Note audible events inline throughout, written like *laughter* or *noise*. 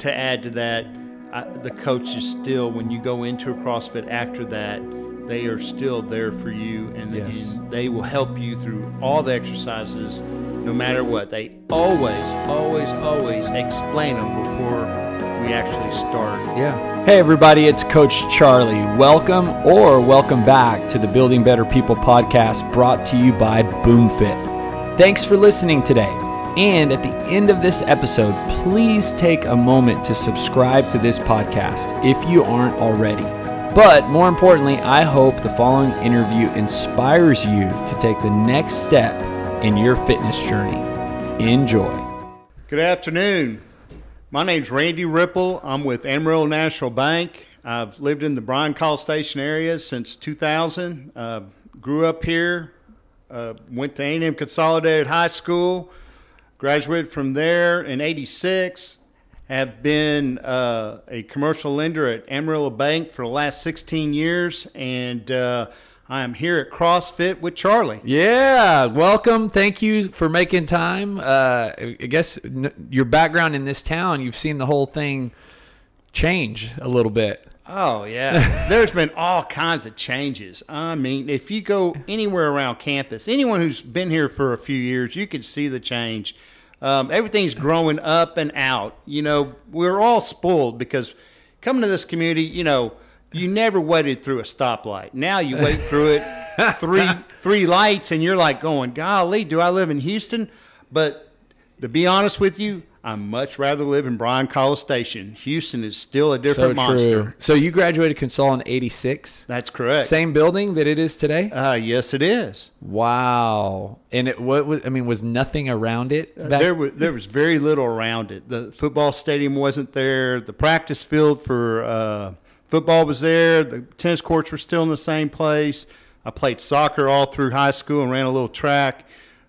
to add to that, I, the coach is still when you go into a CrossFit after that, they are still there for you, and, Yes. and they will help you through all the exercises, no matter what. They always, always, always explain them before we actually start. Yeah. Hey, everybody, it's Coach Charlie. Welcome or welcome back to the Building Better People podcast brought to you by BoomFit. Thanks for listening today. And at the end of this episode, please take a moment to subscribe to this podcast if you aren't already. But more importantly, I hope the following interview inspires you to take the next step in your fitness journey. Enjoy. Good afternoon. My name's Randy Ripple. I'm with Amarillo National Bank. I've lived in the Bryan College Station area since 2000. Uh, grew up here. Uh, went to A&M Consolidated High School. Graduated from there in '86. Have been uh, a commercial lender at Amarillo Bank for the last 16 years, and uh, I am here at CrossFit with Charlie. Yeah, welcome. Thank you for making time. Uh, I guess your background in this town, you've seen the whole thing change a little bit. Oh yeah, *laughs* there's been all kinds of changes. I mean, if you go anywhere around campus, anyone who's been here for a few years, you can see the change. Um, everything's growing up and out. You know, we're all spoiled because coming to this community, you know, you never waited through a stoplight. Now you wait through it *laughs* three three lights, and you're like going, "Golly, do I live in Houston?" But to be honest with you, I'd much rather live in Bryan College Station. Houston is still a different monster. So you graduated Consol in '86. That's correct. Same building that it is today. Uh, yes, it is. Wow. And it what was? I mean, was nothing around it? back- There was there was very little around it. The football stadium wasn't there. The practice field for uh, football was there. The tennis courts were still in the same place. I played soccer all through high school and ran a little track.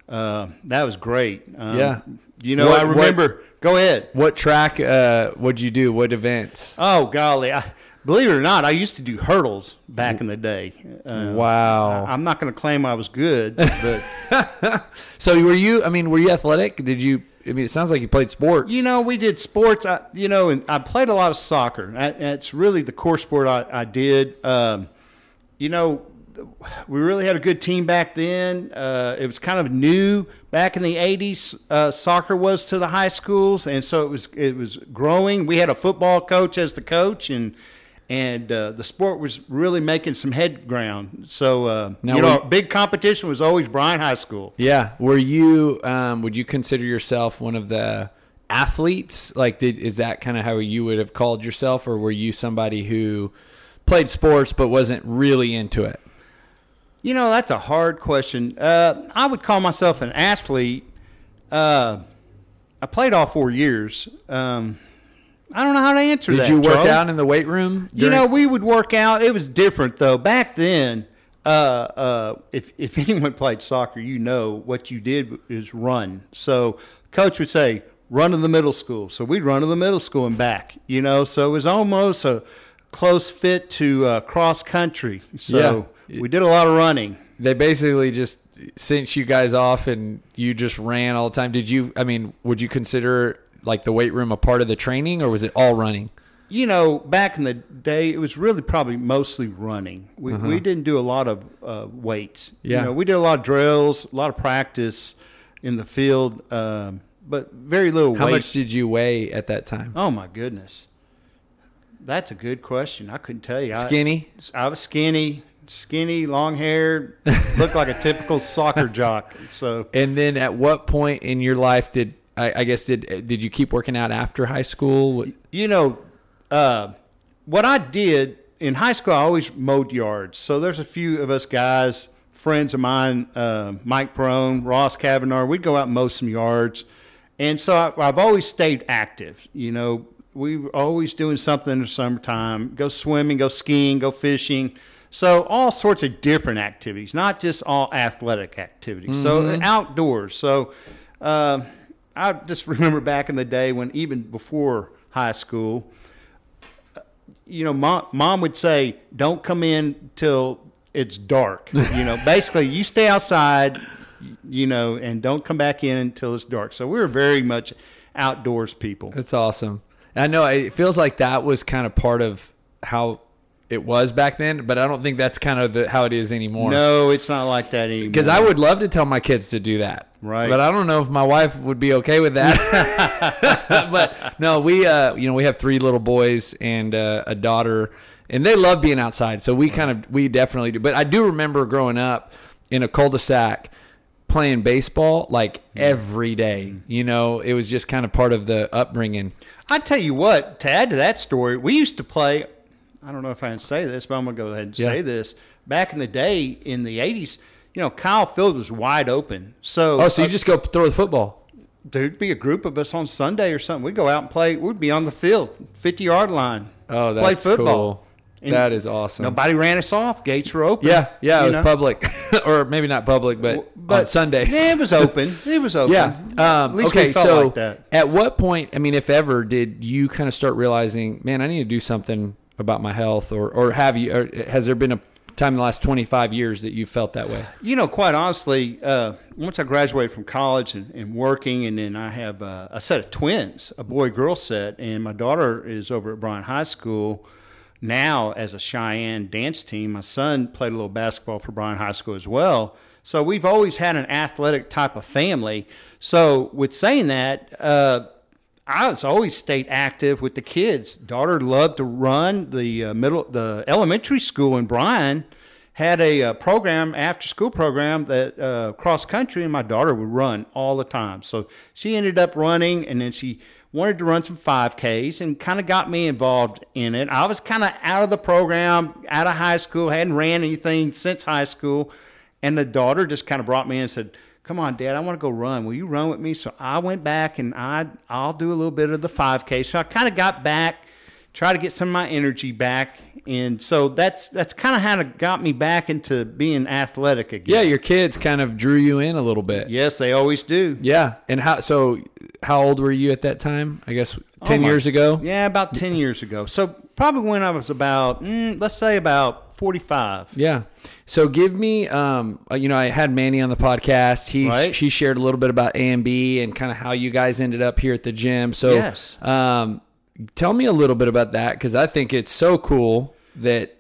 Uh, that was great. Um, Yeah. You know, What- I what- remember. go ahead. what track? Uh, what'd you do? What events? Oh golly, I, believe it or not, I used to do hurdles back in the day. Uh, Wow. I'm not going to claim I was good, but *laughs* So were you? I mean, were you athletic? Did you? I mean, it sounds like you played sports. You know, we did sports. I, you know, and I played a lot of soccer. That- That's really the core sport I, I did. Um, you know, we really had a good team back then. Uh, it was kind of new back in the '80s. Uh, soccer was to the high schools, and so it was it was growing. We had a football coach as the coach, and and uh, the sport was really making some head ground. So uh, you know, we- big competition was always Bryan High School. Yeah. Were you? Um, would you consider yourself one of the athletes? Like, did is that kind of how you would have called yourself, or were you somebody who played sports but wasn't really into it? You know, that's a hard question. Uh, I would call myself an athlete. Uh, I played all four years. Um, I don't know how to answer Did that. Did you work Charlie. out in the weight room? You know, we would work out. It was different though. Back then, uh, uh, if if *laughs* anyone played soccer, you know what you did is run. So coach would say, "Run to the middle school." So we'd run to the middle school and back. You know, so it was almost a close fit to uh, cross country. So we did a lot of running. they basically just sent you guys off and you just ran all the time. Did you? I mean, would you consider like the weight room a part of the training, or was it all running? you know, back in the day, it was really probably mostly running. We, we didn't do a lot of uh, weights. Uh-huh. Yeah. You know, we did a lot of drills, a lot of practice in the field, um, but very little How weight. much did you weigh at that time? Oh, my goodness. That's a good question. I couldn't tell you. I- Skinny. I, was skinny, skinny, long hair, *laughs* looked like a typical soccer jock. So, And then at what point in your life did I, I guess did did you keep working out after high school? You know, uh, what I did in high school, I always mowed yards. So there's a few of us guys, friends of mine, uh, Mike Perone, Ross Kavanaugh. We'd go out and mow some yards, and so I, I've always stayed active. You know, we were always doing something in the summertime: go swimming, go skiing, go fishing. So all sorts of different activities, not just all athletic activities. So outdoors. So. Uh, I just remember back in the day when even before high school, you know, mom, mom would say, "Don't come in till it's dark." You know, *laughs* basically, you stay outside, you know, and don't come back in until it's dark. So we were very much outdoors people. That's awesome. I know it feels like that was kind of part of how it was back then, but I don't think that's kind of the, how it is anymore. No, it's not like that anymore. Because I would love to tell my kids to do that. Right. But I don't know if my wife would be okay with that. *laughs* but no, we uh you know, we have three little boys and uh, a daughter and they love being outside. So we kind of we definitely do. But I do remember growing up in a cul-de-sac playing baseball like every day. You know, it was just kind of part of the upbringing. I tell you what, to add to that story, we used to play. I don't know if I can say this, but I'm gonna go ahead and Yeah. say this. Back in the day, in the '80s, you know, Kyle Field was wide open. So, Oh, so you uh, just go throw the football. there'd be a group of us on Sunday or something. We'd go out and play. We'd be on the field, 50 yard line. Oh, play that's football. cool. And that is awesome. Nobody ran us off. Gates were open. yeah, yeah, it was know? public, *laughs* or maybe not public, but, on Sundays. *laughs* Yeah, it was open. It was open. Yeah. Um, At least okay. so, like that. at what point? I mean, if ever, did you kind of start realizing, man, I need to do something about my health, or or have you? Or has there been a time in the last twenty five years that you felt that way? You know, quite honestly, uh, once I graduated from college and, and working, and then I have uh, a set of twins, a boy girl set, and my daughter is over at Bryan High School now as a Cheyenne dance team. My son played a little basketball for Bryan High School as well. So we've always had an athletic type of family. So, with saying that, uh, I was always stayed active with the kids. Daughter loved to run. The uh, middle, the elementary school in Bryan had a uh, program, after school program that uh, cross country, and my daughter would run all the time. So she ended up running, and then she wanted to run some 5Ks and kind of got me involved in it. I was kind of out of the program, out of high school, hadn't ran anything since high school, and the daughter just kind of brought me in and said, "Come on, Dad, I want to go run. Will you run with me?" So I went back and I I'll do a little bit of the 5K. So I kind of got back, try to get some of my energy back, and so that's that's kind of how it got me back into being athletic again. Yeah, your kids kind of drew you in a little bit. yes, they always do. Yeah, and how? So, how old were you at that time? I guess ten Oh, years ago. Yeah, about 10 years ago. So probably when I was about, mm, let's say about 45. Yeah. So give me, um, uh, you know, I had Manny on the podcast. He Right. she shared a little bit about ANB and kind of how you guys ended up here at the gym. So, Yes. um, tell me a little bit about that because I think it's so cool that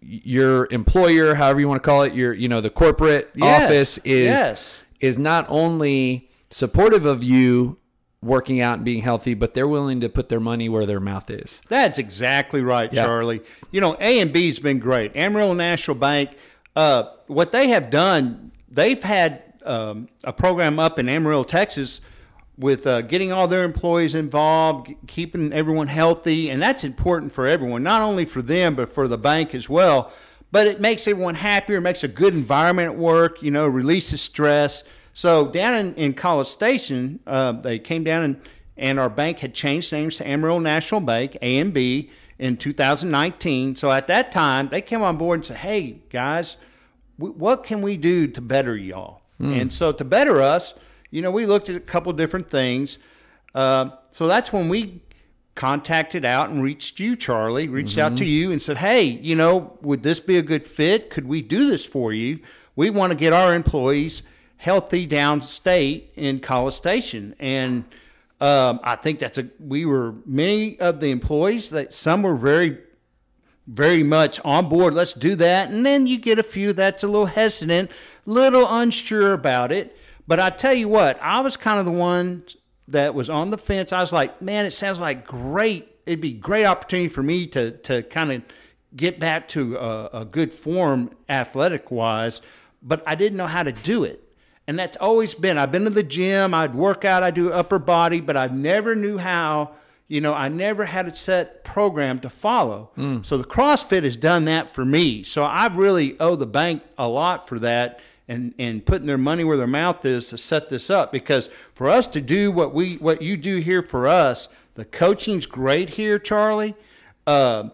your employer, however you want to call it, your you know the corporate Yes. office is Yes. is not only supportive of you working out and being healthy, but they're willing to put their money where their mouth is. That's exactly right, Yeah. Charlie. You know, ANB's been great. Amarillo National Bank, uh, what they have done, they've had um, a program up in Amarillo, Texas, with uh, getting all their employees involved, keeping everyone healthy, and that's important for everyone, not only for them but for the bank as well. But it makes everyone happier, makes a good environment at work. You know, releases stress. So down in, in College Station, uh, they came down and and our bank had changed names to Amarillo National Bank ANB in 2019. So at that time, they came on board and said, "Hey guys, w- what can we do to better y'all?" And so to better us, you know, we looked at a couple different things. Uh, so that's when we contacted out and reached you, Charlie, reached out to you and said, Hey, you know, would this be a good fit? Could we do this for you? We want to get our employees healthy downstate in College Station. And um, I think that's a, we were many of the employees that some were very very much on board. Let's do that. And then you get a few that's a little hesitant, little unsure about it. But I tell you what, I was kind of the one that was on the fence. I was like, man, it sounds like great. It'd be a great opportunity for me to to kind of get back to a, a good form athletic wise, but I didn't know how to do it. And that's always been. I've been to the gym. I'd work out. I do upper body, but I never knew how. You know, I never had a set program to follow. Mm. So the CrossFit has done that for me. So I really owe the bank a lot for that and, and putting their money where their mouth is to set this up. Because for us to do what we what you do here for us, the coaching's great here, Charlie. Uh,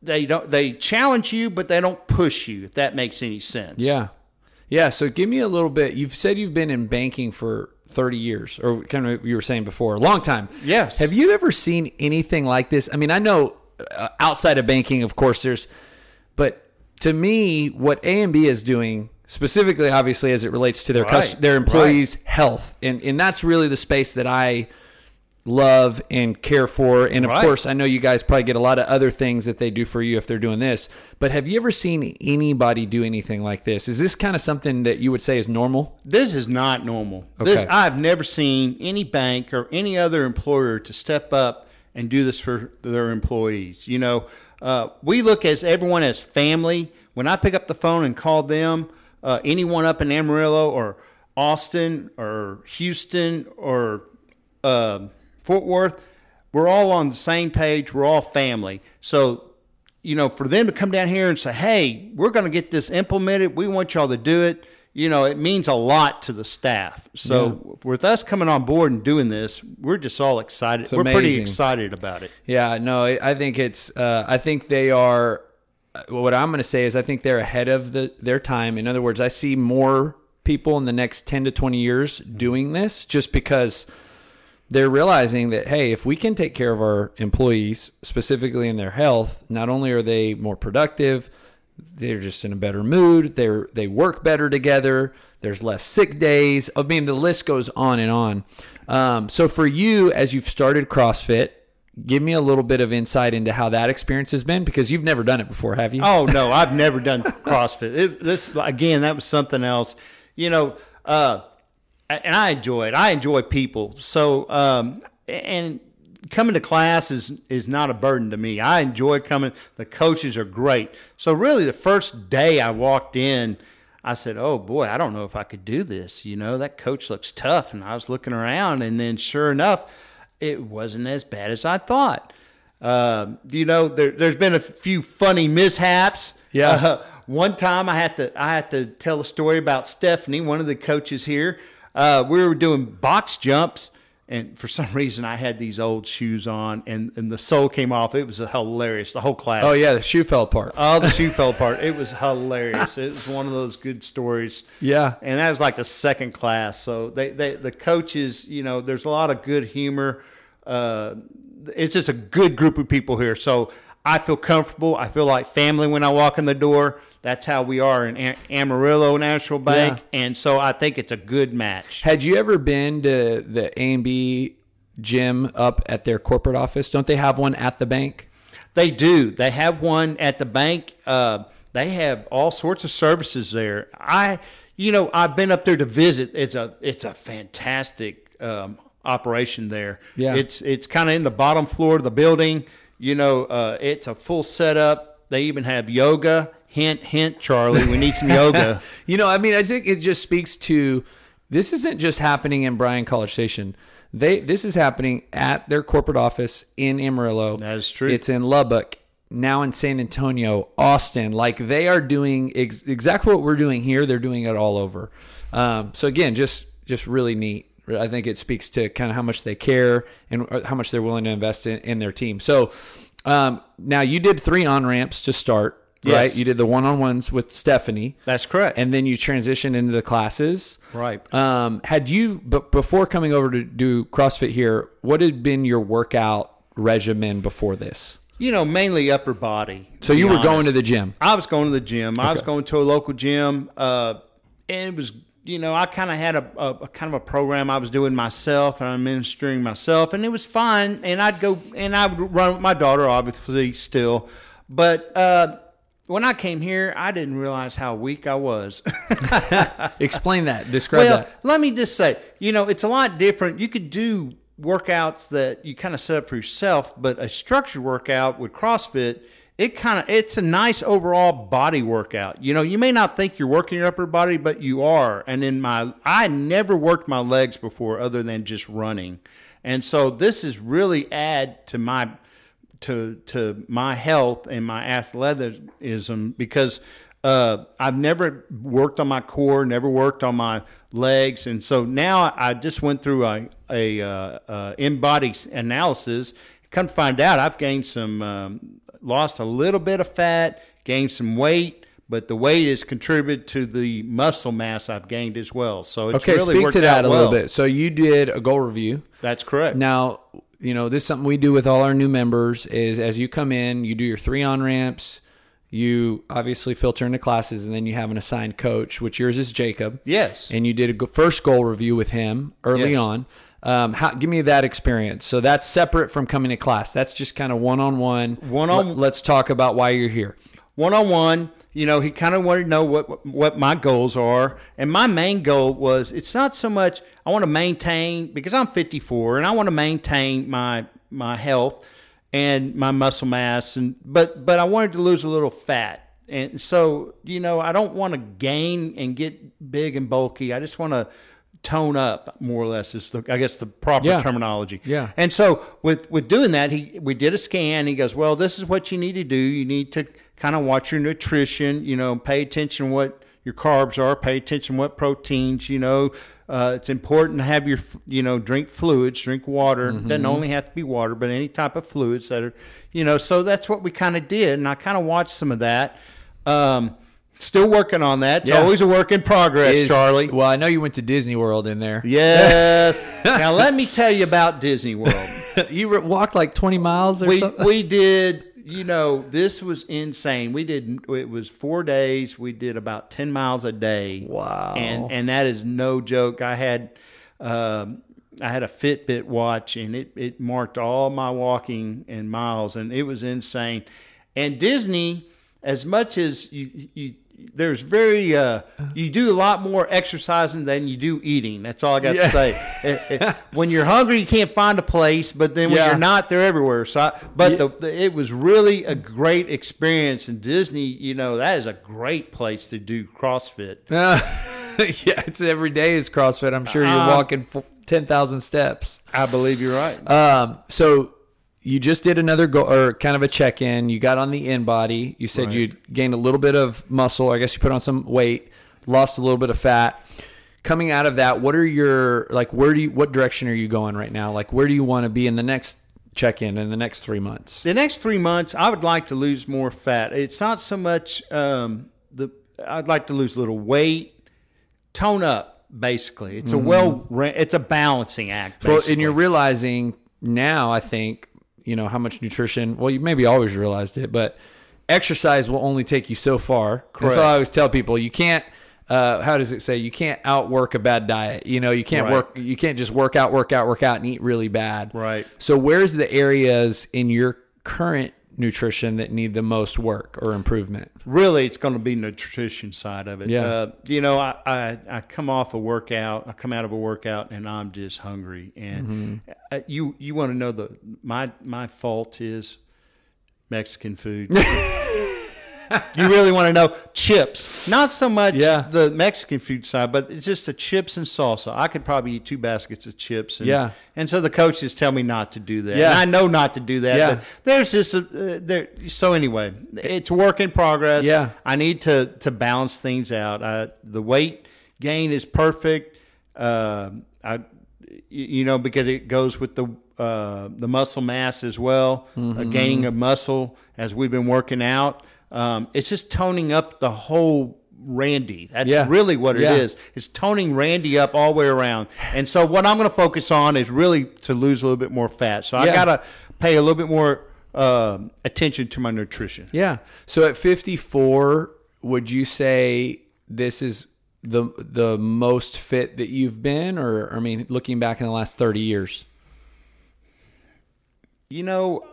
they don't they challenge you, but they don't push you. If that makes any sense. Yeah. Yeah. So give me a little bit. You've said you've been in banking for 30 years, or kind of you were saying before, a long time. Yes. Have you ever seen anything like this? I mean, I know uh, outside of banking, of course, there's, but to me, what ANB is doing, specifically, obviously, as it relates to their Right. their employees' health, and and that's really the space that I love and care for. And of Right. course, I know you guys probably get a lot of other things that they do for you if they're doing this. But have you ever seen anybody do anything like this? Is this kind of something that you would say is normal? This is not normal. This, Okay. I've never seen any bank or any other employer to step up and do this for their employees. You know, uh, we look as everyone as family. When I pick up the phone and call them, uh, anyone up in Amarillo or Austin or Houston or um Fort Worth, we're all on the same page. We're all family. So you know, for them to come down here and say, "Hey, we're going to get this implemented. We want y'all to do it." You know, it means a lot to the staff. So with us coming on board and doing this, we're just all excited. we're pretty excited about it. Yeah, no, I I think it's. Uh, I think they are. Uh, What I'm going to say is, I think they're ahead of the their time. In other words, I see more people in the next 10 to 20 years doing this, just because they're realizing that hey, if we can take care of our employees, specifically in their health, not only are they more productive, they're just in a better mood. They're they work better together. There's less sick days. I mean, the list goes on and on. Um, so for you, as you've started CrossFit, give me a little bit of insight into how that experience has been because you've never done it before, have you? Oh no, I've *laughs* never done CrossFit. It, this again, that was something else. You know, uh, and I enjoy it. I enjoy people. So, um, and coming to class is is not a burden to me. I enjoy coming. The coaches are great. So really, the first day I walked in. I said, "Oh boy, I don't know if I could do this." You know, that coach looks tough, and I was looking around, and then sure enough, it wasn't as bad as I thought. Uh, you know, there, there's been a few funny mishaps. Yeah. Uh, one time I had to I had to tell a story about Stephanie, one of the coaches here. Uh, we were doing box jumps, and for some *laughs* reason I had these old shoes on, and, and the sole came off. It was hilarious. The whole class. Oh yeah, the shoe fell apart. Oh, the shoe fell apart. It was hilarious. It was one of those good stories. Yeah. And that was like the second class. So they, they the coaches, you know, there's a lot of good humor. Uh, it's just a good group of people here. So I feel comfortable. I feel like family when I walk in the door. That's how we are in Amarillo National Bank. And so I think it's a good match. Had you ever been to the ANB gym up at their corporate office? Don't they have one at the bank? They do. They have one at the bank. Uh, they have all sorts of services there. I, you know, I've been up there to visit. It's a it's a fantastic um, operation there. Yeah. It's it's kind of in the bottom floor of the building. You know, uh, it's a full setup. They even have yoga. Hint, hint, Charlie. We need some yoga. *laughs* You know, I mean, I think it just speaks to this isn't just happening in Bryan College Station. They this is happening at their corporate office in Amarillo. That is true. It's in Lubbock, now in San Antonio, Austin. Like they are doing ex- exactly what we're doing here. They're doing it all over. Um, so again, just just really neat. I think it speaks to kind of how much they care and uh, how much they're willing to invest in, in their team. So um, now you did three on ramps to start, right? You did the one on ones with Stephanie That's correct. and then you transitioned into the classes. Right. Um, had you, but before coming over to do CrossFit here, what had been your workout regimen before this? you know, mainly upper body. So you were going to the gym. I was going to the gym. I was going to a local gym, uh, and it was you know I kind of had a, a, a kind of a program I was doing myself and I'm administering myself, and it was fine. And I'd go and I would run with my daughter, obviously still, but. Uh, when I came here, I didn't realize how weak I was. *laughs* Explain that. Describe well, that. let me just say, you know, it's a lot different. You could do workouts that you kind of set up for yourself, but a structured workout with CrossFit, it kind of it's a nice overall body workout. You know, you may not think you're working your upper body, but you are. And in my I never worked my legs before other than just running. And so this is really add to my to to my health and my athleticism because uh, I've never worked on my core, never worked on my legs, and so now I just went through a a uh, uh, InBody analysis. Come to find out, I've gained some, um, lost a little bit of fat, gained some weight, but the weight has contributed to the muscle mass I've gained as well. So it's Okay, really speak worked to that out a little bit. So you did a goal review. That's correct. Now, you know, this is something we do with all our new members is as you come in, you do your three on ramps, you obviously filter into classes, and then you have an assigned coach, which yours is Jacob. yes. And you did a first goal review with him early Yes. on. Um, how, give me that experience. So that's separate from coming to class. That's just kind of one on one. One on- Let's talk about why you're here. one on one. You know, he kind of wanted to know what what my goals are, and my main goal was it's not so much I want to maintain because I'm 54 and I want to maintain my my health and my muscle mass, and but but I wanted to lose a little fat, and so you know I don't want to gain and get big and bulky. I just want to tone up more or less is the I guess the proper Yeah. terminology. Yeah. And so with with doing that, he we did a scan. He goes, well, this is what you need to do. You need to kind of watch your nutrition. You know, pay attention what your carbs are. Pay attention what proteins. You know, uh, it's important to have your you know drink fluids, drink water. It Doesn't only have to be water, but any type of fluids that are you know. So that's what we kind of did, and I kind of watched some of that. Um, still working on that. It's Yeah. always a work in progress, Is- Charlie. Well, I know you went to Disney World in there. Yes. *laughs* now let me tell you about Disney World. *laughs* you walked like 20 miles or we something. we did you know this was insane we did it was four days we did about 10 miles a day Wow. and and that is no joke i had um i had a fitbit watch and it it marked all my walking and miles and it was insane and disney as much as you you there's very uh, you do a lot more exercising than you do eating. That's all I got Yeah. to say. It- it- when you're hungry, you can't find a place, but then when Yeah. you're not, they're everywhere. So, I, but Yeah. the, the, it was really a great experience. And Disney, you know, that is a great place to do CrossFit. *laughs* yeah, it's every day is CrossFit. I'm sure you're Uh, walking f- 10,000 steps. I believe you're right. Um, so you just did another go or kind of a check in. You got on the InBody. You said Right. you gained a little bit of muscle. I guess you put on some weight, lost a little bit of fat. Coming out of that, what are your like? Where do you? What direction are you going right now? Like, where do you want to be in the next check in in the next three months? the next three months, I would like to lose more fat. It's not so much um, the. I'd like to lose a little weight, tone up. Basically, it's a well. It's a balancing act. Mm-hmm. Well, and you're realizing now, I think, you know, how much nutrition, well, you maybe always realized it, but exercise will only take you so far. That's Correct. all I always tell people. You can't, uh, how does it say? You can't outwork a bad diet. You know, you can't Right. work, you can't just work out, work out, work out and eat really bad. Right. So where's the areas in your current nutrition that need the most work or improvement? really it's going to be nutrition side of it. Yeah. Uh, you know, I, I, I come off a workout, I come out of a workout and I'm just hungry. And Mm-hmm. uh, you, you want to know the, my, my fault is Mexican food. *laughs* you really want to know chips, not so much Yeah. the Mexican food side, but it's just the chips and salsa. I could probably eat two baskets of chips. And, Yeah. And so the coaches tell me not to do that. Yeah. And I know not to do that. Yeah. But there's just a, uh, there. So anyway, it's work in progress. Yeah. I need to to balance things out. Uh, the weight gain is perfect. Uh, I, you know, because it goes with the uh, the muscle mass as well, Mm-hmm. uh, gaining of muscle as we've been working out. Um, it's just toning up the whole Randy. That's Yeah. really what it Yeah. is. It's toning Randy up all the way around. And so what I'm going to focus on is really to lose a little bit more fat. So I got to pay a little bit more um attention to my nutrition. Yeah. So at 54, would you say this is the the most fit that you've been, or I mean, looking back in the last 30 years? You know,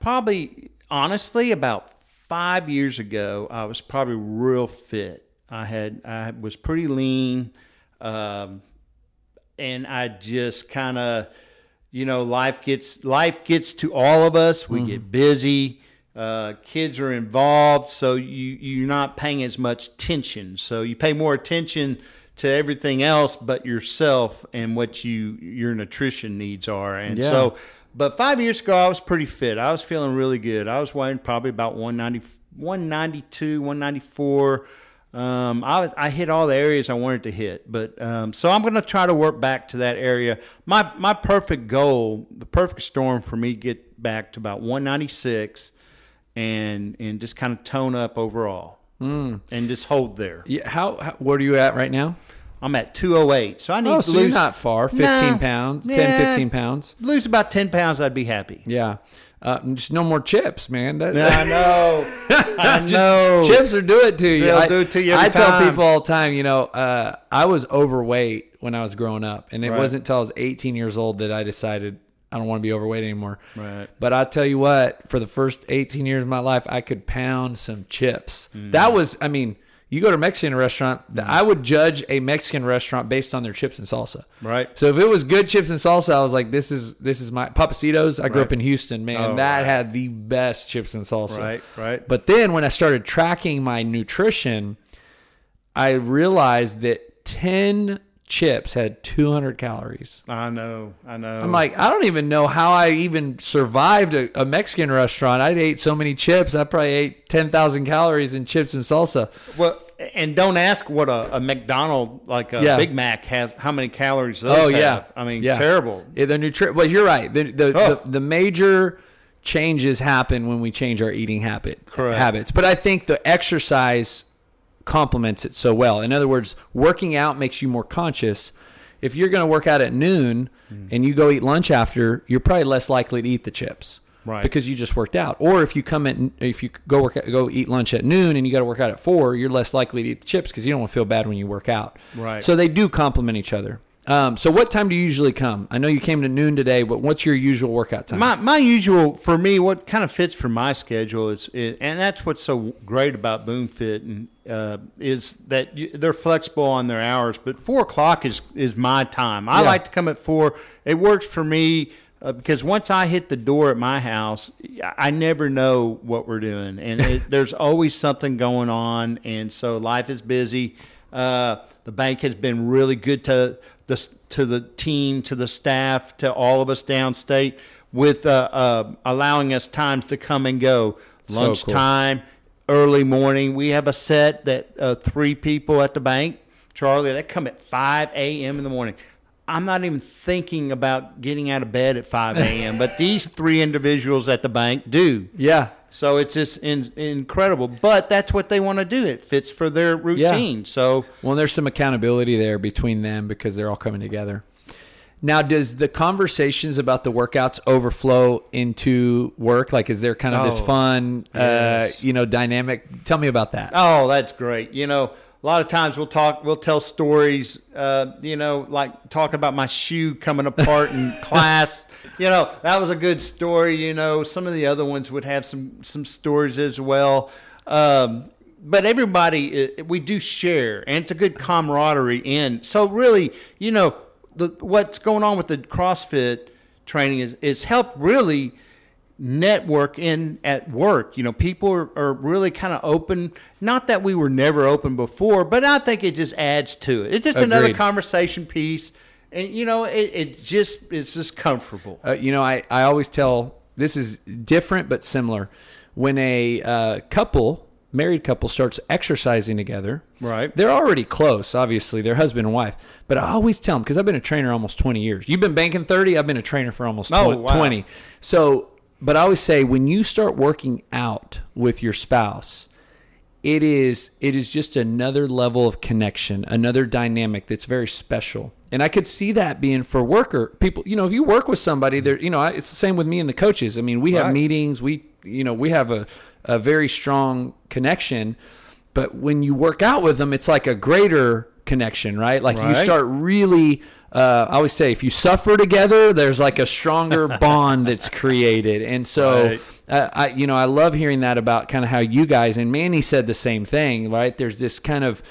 probably honestly, about five years ago, I was probably real fit. I had I was pretty lean, um, and I just kind of, you know, life gets life gets to all of us. We get busy. Uh, kids are involved, so you you're not paying as much attention. So you pay more attention to everything else but yourself and what you your nutrition needs are. And Yeah. so but five years ago, I was pretty fit. I was feeling really good. I was weighing probably about 190, 192, 194. Um, I was, I hit all the areas I wanted to hit, but um, so I'm going to try to work back to that area. My my perfect goal, the perfect storm for me, get back to about 196, and and just kind of tone up overall, mm. and just hold there. Yeah. How, how where are you at right now? I'm at 208, so I need Oh, to so lose you're not far. 15 Nah. pounds, 10, Yeah. 15 pounds. lose about 10 pounds. I'd be happy. Yeah. Uh, just no more chips, man. That, I know. *laughs* I know. chips are do it to you. They'll I, do it to you every I tell time. people all the time, you know, uh, I was overweight when I was growing up, and it Right. wasn't until I was 18 years old that I decided I don't want to be overweight anymore. Right. But I tell you what, for the first 18 years of my life, I could pound some chips. Mm. That was, I mean, you go to a Mexican restaurant, mm-hmm. I would judge a Mexican restaurant based on their chips and salsa. Right. So if it was good chips and salsa, I was like, this is this is my Pappasito's. I grew Right. up in Houston, man. Oh, that right. had the best chips and salsa. Right, right. But then when I started tracking my nutrition, I realized that 10 chips had 200 calories. I know. I know. I'm like, I don't even know how I even survived a, a Mexican restaurant. I ate so many chips. I probably ate 10,000 calories in chips and salsa. well, and don't ask what a, a McDonald like a Yeah. Big Mac has. How many calories? Those Oh yeah, have. I mean, Yeah. terrible. Yeah, the nutri- Well, you're right. The the, Oh. the the major changes happen when we change our eating habit Correct. habits. But I think the exercise complements it so well. In other words, working out makes you more conscious. If you're going to work out at noon Mm. and you go eat lunch after, you're probably less likely to eat the chips. Right. Because you just worked out. Or if you come in, if you go work, go eat lunch at noon and you got to work out at four, you're less likely to eat the chips because you don't want to feel bad when you work out. Right. So they do complement each other. Um, so what time do you usually come? I know you came to noon today, but what's your usual workout time? My my usual for me, what kind of fits for my schedule is, is and that's what's so great about BoomFit and uh, is that you, they're flexible on their hours. But four o'clock is is my time. I Yeah. like to come at four. It works for me. Uh, because once I hit the door at my house, I never know what we're doing, and it, *laughs* there's always something going on, and so life is busy. Uh, the bank has been really good to the to the team, to the staff, to all of us downstate with uh, uh, allowing us times to come and go. So cool. Lunchtime, early morning. We have a set that uh, three people at the bank, Charlie, they come at 5 a.m. in the morning. I'm not even thinking about getting out of bed at 5 a.m., but these three individuals at the bank do. yeah. So it's just in, incredible. But that's what they want to do. It fits for their routine. So Well, there's some accountability there between them because they're all coming together. Now, does the conversations about the workouts overflow into work? Like, is there kind of this Oh, fun, yes. uh, you know, dynamic? Tell me about that. Oh, that's great. You know, a lot of times we'll talk, we'll tell stories, uh, you know, like talk about my shoe coming apart in *laughs* class. You know, that was a good story. You know, some of the other ones would have some, some stories as well. Um, but everybody, uh, we do share, and it's a good camaraderie in. So really, you know, the, what's going on with the CrossFit training is, is helped really network in at work. You know, people are, are really kind of open. Not that we were never open before, but I think it just adds to it. It's just another conversation piece, and you know, it, it just it's just comfortable. Uh, you know, I, I always tell this is different but similar. When a uh, couple, married couple, starts exercising together, Right. They're already close, obviously. They're husband and wife. But I always tell them because I've been a trainer almost 20 years. You've been banking 30. I've been a trainer for almost Oh, 20. wow. 20. So, but I always say when you start working out with your spouse, it is it is just another level of connection, another dynamic that's very special. And I could see that being for worker people. You know, if you work with somebody, there, you know, I- it's the same with me and the coaches. I mean, we have Right. meetings. We, you know, we have a a very strong connection. But when you work out with them, it's like a greater connection, right? Like you start really. Uh, I always say, if you suffer together, there's like a stronger *laughs* bond that's created, and so Right. uh, I, you know, I love hearing that about kind of how you guys and Manny said the same thing, right? There's this kind of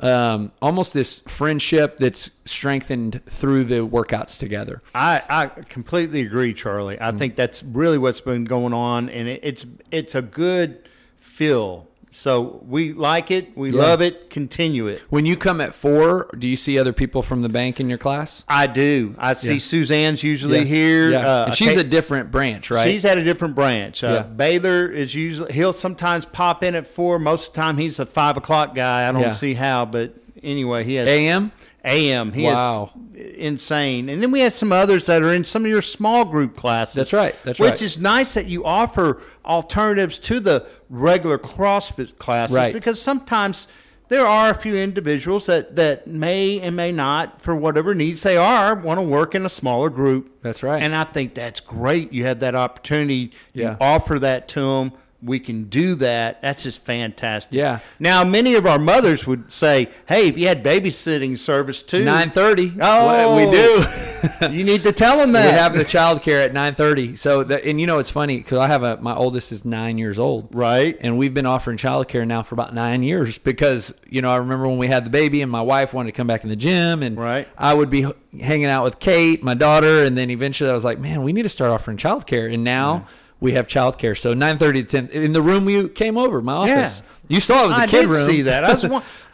um, almost this friendship that's strengthened through the workouts together. I, I completely agree, Charlie. I think that's really what's been going on, and it, it's it's a good feel. So we like it, we Yeah. love it, continue it. When you come at four, do you see other people from the bank in your class? I do. I see Yeah. Suzanne's usually here. Yeah. Uh, and she's okay- a different branch, right? She's at a different branch. Uh. Baylor is usually he'll sometimes pop in at four. Most of the time he's a five o'clock guy. I don't see how, but anyway, he has AM. AM. He Wow. is insane. And then we have some others that are in some of your small group classes. That's right. That's which right. Which is nice that you offer alternatives to the regular CrossFit classes Right. because sometimes there are a few individuals that, that may and may not, for whatever needs they are, want to work in a smaller group. That's right. And I think that's great. You have that opportunity. Yeah. You offer that to them. We can do that. That's just fantastic. Yeah. Now, many of our mothers would say, "Hey, if you had babysitting service too, Nine thirty. Oh. we do. *laughs* you need to tell them that we have the child care at nine thirty. So, the, and you know, it's funny because I have a my oldest is nine years old, right. and we've been offering child care now for about nine years because you know I remember when we had the baby and my wife wanted to come back in the gym and Right. I would be hanging out with Kate, my daughter, and then eventually I was like, man, we need to start offering child care, and now. We have childcare. So 9:30 to 10 in the room we came over, my office. You saw it was a I kid did room. see that. I was,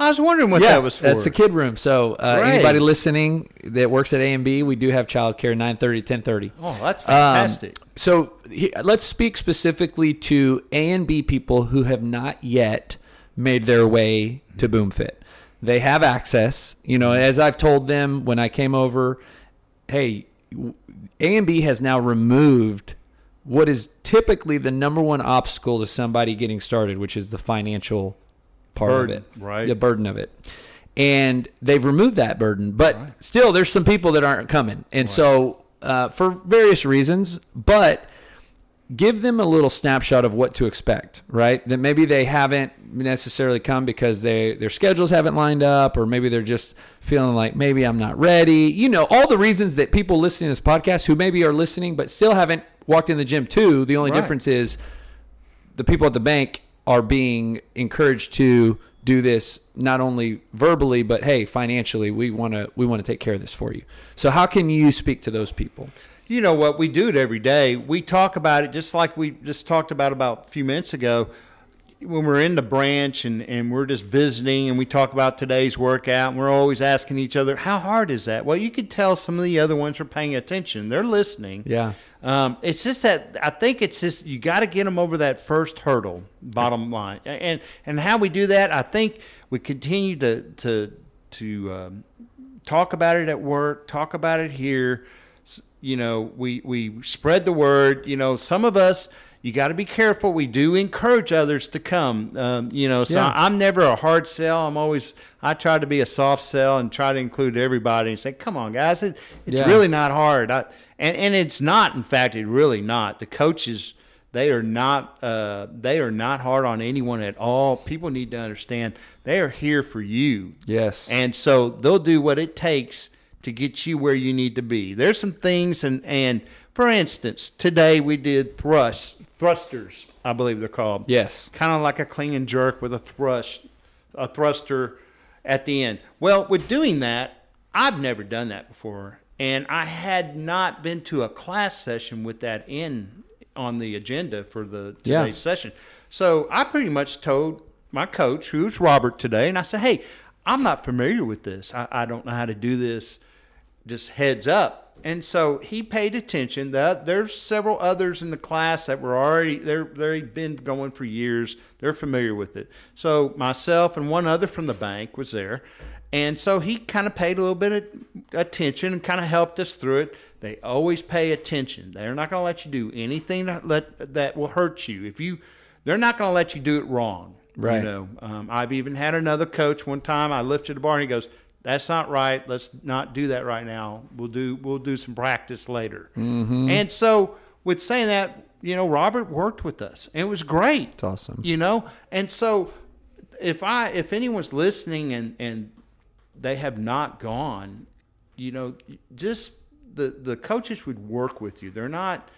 I was wondering what *laughs* yeah, that was for. That's a kid room. So uh, anybody listening that works at ANB, we do have childcare 9:30 to 10:30. Oh, that's Um, fantastic. so he, let's speak specifically to ANB people who have not yet made their way to BoomFit. They have access. You know, as I've told them when I came over, hey, ANB has now removed what is typically the number one obstacle to somebody getting started, which is the financial part Burden, of it, right. The burden of it. And they've removed that burden, but still, there's some people that aren't coming, and so uh, for various reasons. But give them a little snapshot of what to expect, right? That maybe they haven't necessarily come because they their schedules haven't lined up, or maybe they're just feeling like maybe I'm not ready. You know, all the reasons that people listening to this podcast who maybe are listening but still haven't walked in the gym too. The only Right. difference is the people at the bank are being encouraged to do this not only verbally but hey financially we want to we want to take care of this for you so how can you speak to those people You know what? We do it every day. We talk about it just like we just talked about about a few minutes ago. When we're in the branch and, and we're just visiting and we talk about today's workout, and we're always asking each other, how hard is that? Well, you could tell some of the other ones are paying attention. They're listening. yeah Um, it's just that I think it's just you got to get them over that first hurdle. Bottom line, and and how we do that, I think we continue to to to um, talk about it at work, talk about it here. You know, we we spread the word. You know, some of us. You got to be careful. We do encourage others to come. Um, you know, so Yeah. I'm never a hard sell. I'm always I try to be a soft sell and try to include everybody and say, "Come on, guys, it, it's Yeah. really not hard." I, and and it's not. In fact, it really not. The coaches they are not uh, they are not hard on anyone at all. People need to understand they are here for you, yes and so they'll do what it takes to get you where you need to be. There's some things, and and for instance, today we did thrust thrusters, I believe they're called yes kind of like a clean and jerk with a thrust, a thruster at the end. Well, with doing that, I've never done that before, and I had not been to a class session with that in on the agenda for the Yeah. today's session. So I pretty much told my coach, who's Robert today, and I said, "Hey, I'm not familiar with this. I, I don't know how to do this. Just heads up." And so he paid attention. That there's several others in the class that were already they're they've been going for years. They're familiar with it. So myself and one other from the bank was there, and so he kind of paid a little bit of attention and kind of helped us through it. They always pay attention. They're not going to let you do anything that let that will hurt you. If you, they're not going to let you do it wrong. Right. You know, um, I've even had another coach one time. I lifted a bar and he goes, "That's not right. Let's not do that right now. We'll do we'll do some practice later." Mm-hmm. And so, with saying that, you know, Robert worked with us, and it was great. it's awesome You know, and so if I if anyone's listening and and they have not gone, you know, just the the coaches would work with you. They're not.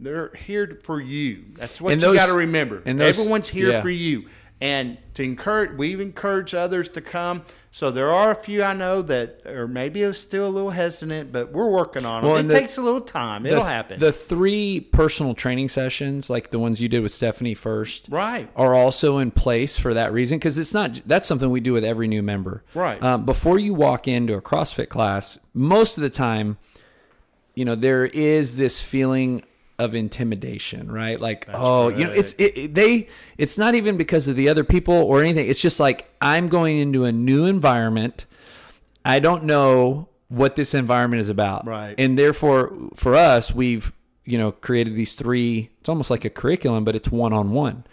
They're here for you. That's what And you got to remember. and those- Everyone's here yeah. for you. And to encourage, we've encouraged others to come. So there are a few I know that are maybe still a little hesitant, but we're working on them. Well, it and the- takes a little time. It'll the, happen. The three personal training sessions, like the ones you did with Stephanie first, right. are also in place for that reason because it's not that's something we do with every new member. Right. Um, before you walk into a CrossFit class, most of the time, you know, there is this feeling of intimidation, right? Like, oh, you know, it's it, it- they. It's not even because of the other people or anything. It's just like I'm going into a new environment. I don't know what this environment is about, Right. And therefore, for us, we've you know created these three. It's almost like a curriculum, but it's one on one,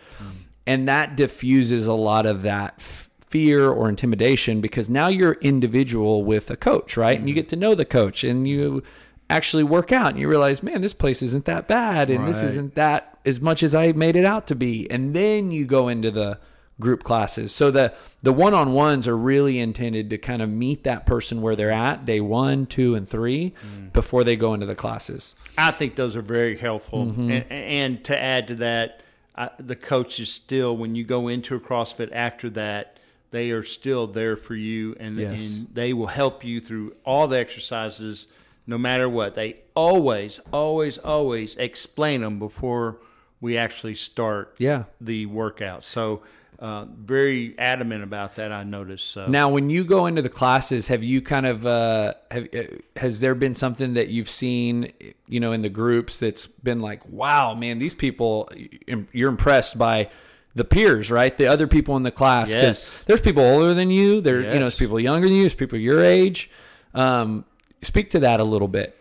and that diffuses a lot of that f- fear or intimidation because now you're individual with a coach, right? And you hmm. get to know the coach and you actually work out and you realize, man, this place isn't that bad and this isn't that as much as I made it out to be. And then you go into the group classes. So the the one-on-ones are really intended to kind of meet that person where they're at day 1, 2 and 3 before they go into the classes. I think those are very helpful. Mm-hmm. And, and to add to that, uh, the coaches still, when you go into a CrossFit after that, they are still there for you and, Yes. and they will help you through all the exercises no matter what. They always, always, always explain them before we actually start Yeah. the workout. So, uh, very adamant about that, I noticed. So. Now, when you go into the classes, have you kind of uh, have uh, has there been something that you've seen, you know, in the groups that's been like, wow, man, these people, you're impressed by the peers, right? The other people in the class, because Yes. there's people older than you, there, you know, there's people younger than you, there's people your age. Um, speak to that a little bit.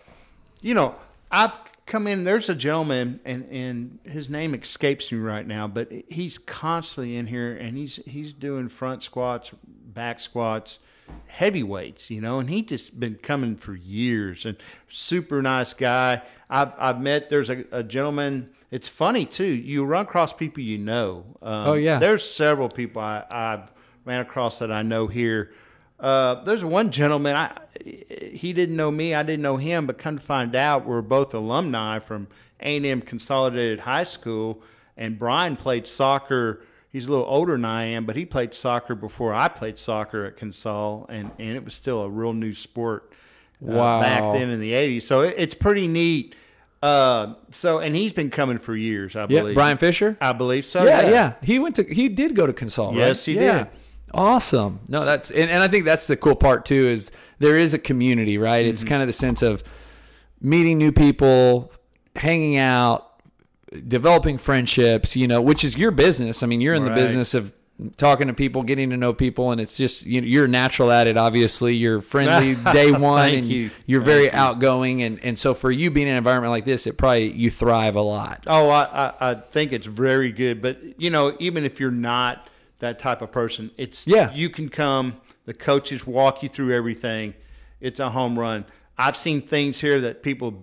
you know, I've come in. There's a gentleman, and and his name escapes me right now, but he's constantly in here, and he's he's doing front squats, back squats, heavy weights, you know, and he just been coming for years, and super nice guy. I've I've met. There's a, a gentleman. It's funny too. You run across people you know. Um, Oh, yeah. There's several people I, I've ran across that I know here. Uh, there's one gentleman. I he didn't know me. I didn't know him. But come to find out, we're both alumni from A&M Consolidated High School. And Brian played soccer. He's a little older than I am, but he played soccer before I played soccer at Consol, and and it was still a real new sport uh, Wow. back then in the '80s. So it, it's pretty neat. Uh, so and he's been coming for years, I Yeah, believe. Brian Fisher. I believe so. yeah, yeah, He went to he did go to Consol. right? Yes, he Yeah. did. Awesome. No, that's and, and I think that's the cool part too is there is a community, right? It's Mm-hmm. kind of the sense of meeting new people, hanging out, developing friendships, you know, which is your business. I mean, you're in the business of talking to people, getting to know people, and it's just you know, you're natural at it. Obviously, you're friendly *laughs* day one, Thank and you. you're Thank very you. outgoing, and and so for you being in an environment like this, it probably you thrive a lot. Oh, I, I, I think it's very good. But you know, even if you're not that type of person, it's Yeah. you can come. The coaches walk you through everything. It's a home run. I've seen things here that people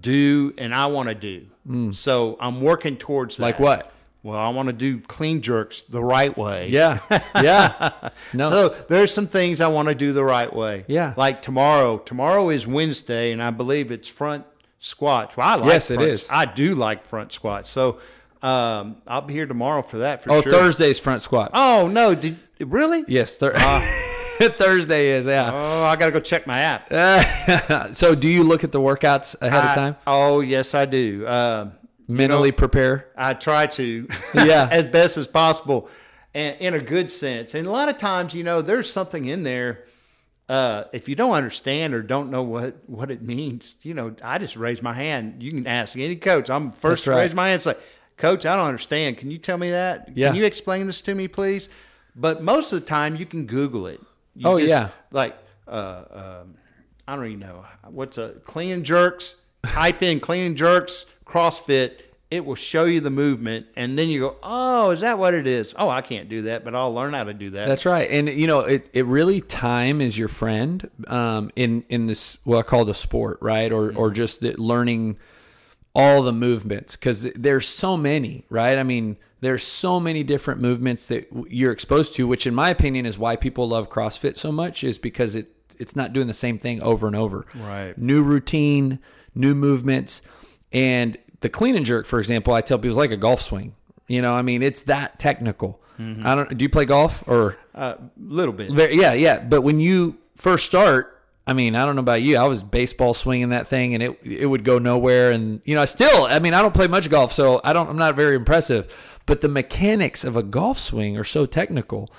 do, and I want to do. So I'm working towards that. Mm. Like what? Well, I want to do clean jerks the right way. Yeah, yeah. *laughs* No, So there's some things I want to do the right way. Yeah. Like tomorrow. Tomorrow is Wednesday, and I believe it's front squats. Well, I like Yes, it front- is. I do like front squats. So um, I'll be here tomorrow for that for oh, sure. Thursday's front squats. Oh no! Did really? Yes, thir- *laughs* Thursday is yeah. Oh, I got to go check my app *laughs* so, do you look at the workouts ahead I- of time? Oh yes, I do. Um Mentally prepare. I try to, *laughs* Yeah. as best as possible, and in a good sense. And a lot of times, you know, there's something in there. Uh, if you don't understand or don't know what, what it means, you know, I just raise my hand. You can ask any coach. I'm first to raise my hand. and Say, Coach, I don't understand. Can you tell me that? Yeah. Can you explain this to me, please? But most of the time, you can Google it. You Oh, yeah. Like, uh, um, I don't even know what's a clean jerks. Type in clean jerks CrossFit. It will show you the movement, and then you go, "Oh, is that what it is? Oh, I can't do that, but I'll learn how to do that." That's right, and you know, it, it really time is your friend um, in in this what I call the sport, right, or or just the learning all the movements because there's so many, right? I mean, there's so many different movements that you're exposed to, which in my opinion is why people love CrossFit so much, is because it it's not doing the same thing over and over. Right. New routine, new movements, and the clean and jerk, for example, I tell people is like a golf swing. You know, I mean, it's that technical. Mm-hmm. I don't. Do you play golf or? a little bit. Yeah, yeah. But when you first start, I mean, I don't know about you. I was baseball swinging that thing, and it it would go nowhere. And you know, I still, I mean, I don't play much golf, so I don't. I'm not very impressive. But the mechanics of a golf swing are so technical.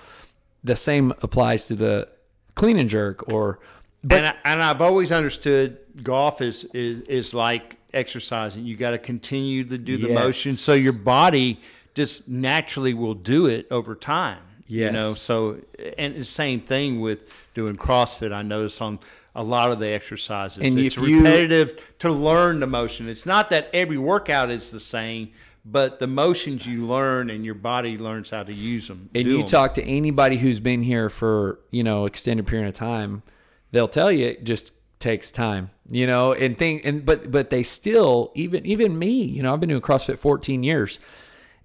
The same applies to the clean and jerk, or but and, I, and I've always understood golf is is, is like exercising. You got to continue to do the Yes. motion, so your body just naturally will do it over time. You know, so and the same thing with doing CrossFit. I notice on a lot of the exercises, And it's if you- repetitive to learn the motion. It's not that every workout is the same, but the motions you learn and your body learns how to use them. And you you 'em. talk to anybody who's been here for, you know, extended period of time, they'll tell you it just takes time, you know, and thing and but but they still even even me, you know, I've been doing CrossFit 14 years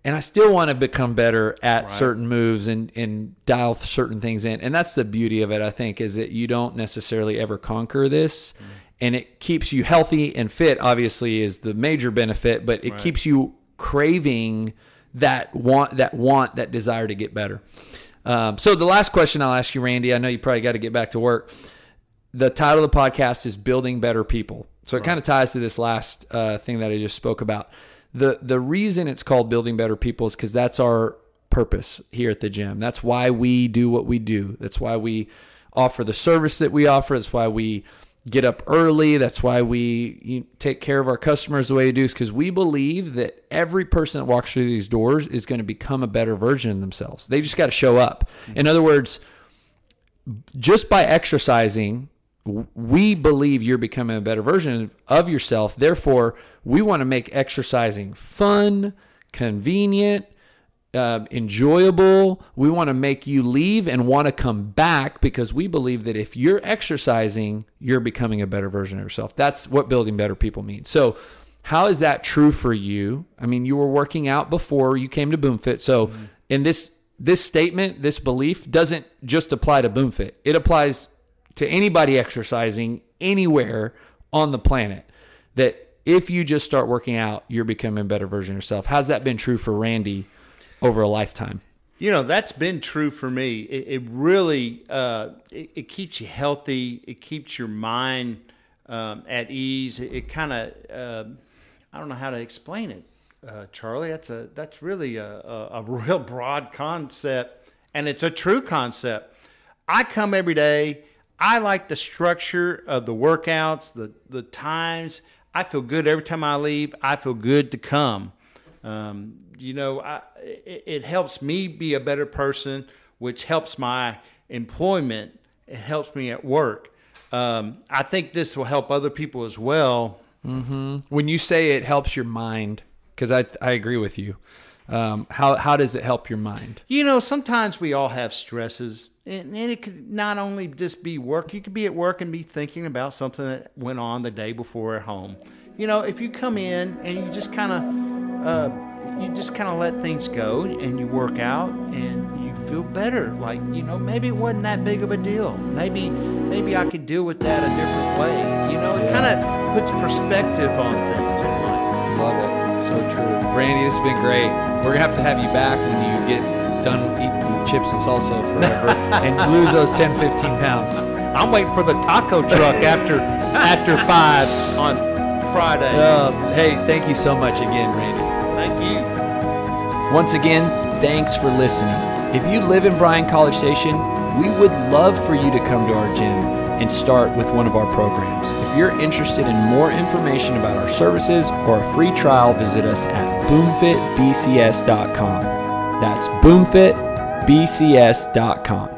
and I still want to become better at certain moves and and dial certain things in. And that's the beauty of it, I think, is that you don't necessarily ever conquer this. And it keeps you healthy and fit, obviously, is the major benefit, but it keeps you craving that want, that want, that desire to get better. Um, so the last question I'll ask you, Randy, I know you probably got to get back to work. The title of the podcast is "Building Better People," so it kind of ties to this last uh, thing that I just spoke about. The The reason it's called "Building Better People" is because that's our purpose here at the gym. That's why we do what we do. That's why we offer the service that we offer. That's why we get up early. That's why we take care of our customers the way we do, is because we believe that every person that walks through these doors is going to become a better version of themselves. They just got to show up. In other words, just by exercising, we believe you're becoming a better version of yourself. Therefore, we want to make exercising fun, convenient, uh, enjoyable. We want to make you leave and want to come back because we believe that if you're exercising, you're becoming a better version of yourself. That's what building better people means. So, how is that true for you? I mean, you were working out before you came to BoomFit. So, in this this statement, this belief doesn't just apply to BoomFit. It applies to anybody exercising anywhere on the planet. That if you just start working out, you're becoming a better version of yourself. How's that been true for Randy over a lifetime? You know, that's been true for me. It, it really uh, it, it keeps you healthy. It keeps your mind um, at ease. It, it kind of uh, I don't know how to explain it, uh, Charlie. That's a that's really a, a, a *laughs* real broad concept, and it's a true concept. I come every day. I like the structure of the workouts, the the times. I feel good every time I leave. I feel good to come. Um, you know, I, it, it helps me be a better person, which helps my employment. It helps me at work. Um, I think this will help other people as well. When you say it helps your mind, because I I agree with you. Um, how how does it help your mind? You know, sometimes we all have stresses, and, and it could not only just be work. You could be at work and be thinking about something that went on the day before at home. You know, if you come in and you just kind of, uh, you just kind of let things go, and you work out, and you feel better. Like you know, maybe it wasn't that big of a deal. Maybe, maybe I could deal with that a different way. You know, it kind of puts perspective on things in life. Love it. So true. Randy, this has been great. We're gonna have to have you back when you get done eating chips and salsa forever *laughs* and lose those 10, 15 pounds. I'm waiting for the taco truck after after five on Friday. Uh, hey, thank you so much again, Randy. Thank you. Once again, thanks for listening. If you live in Bryan College Station, we would love for you to come to our gym and start with one of our programs. If you're interested in more information about our services or a free trial, visit us at boomfitbcs.com. That's boomfitbcs.com.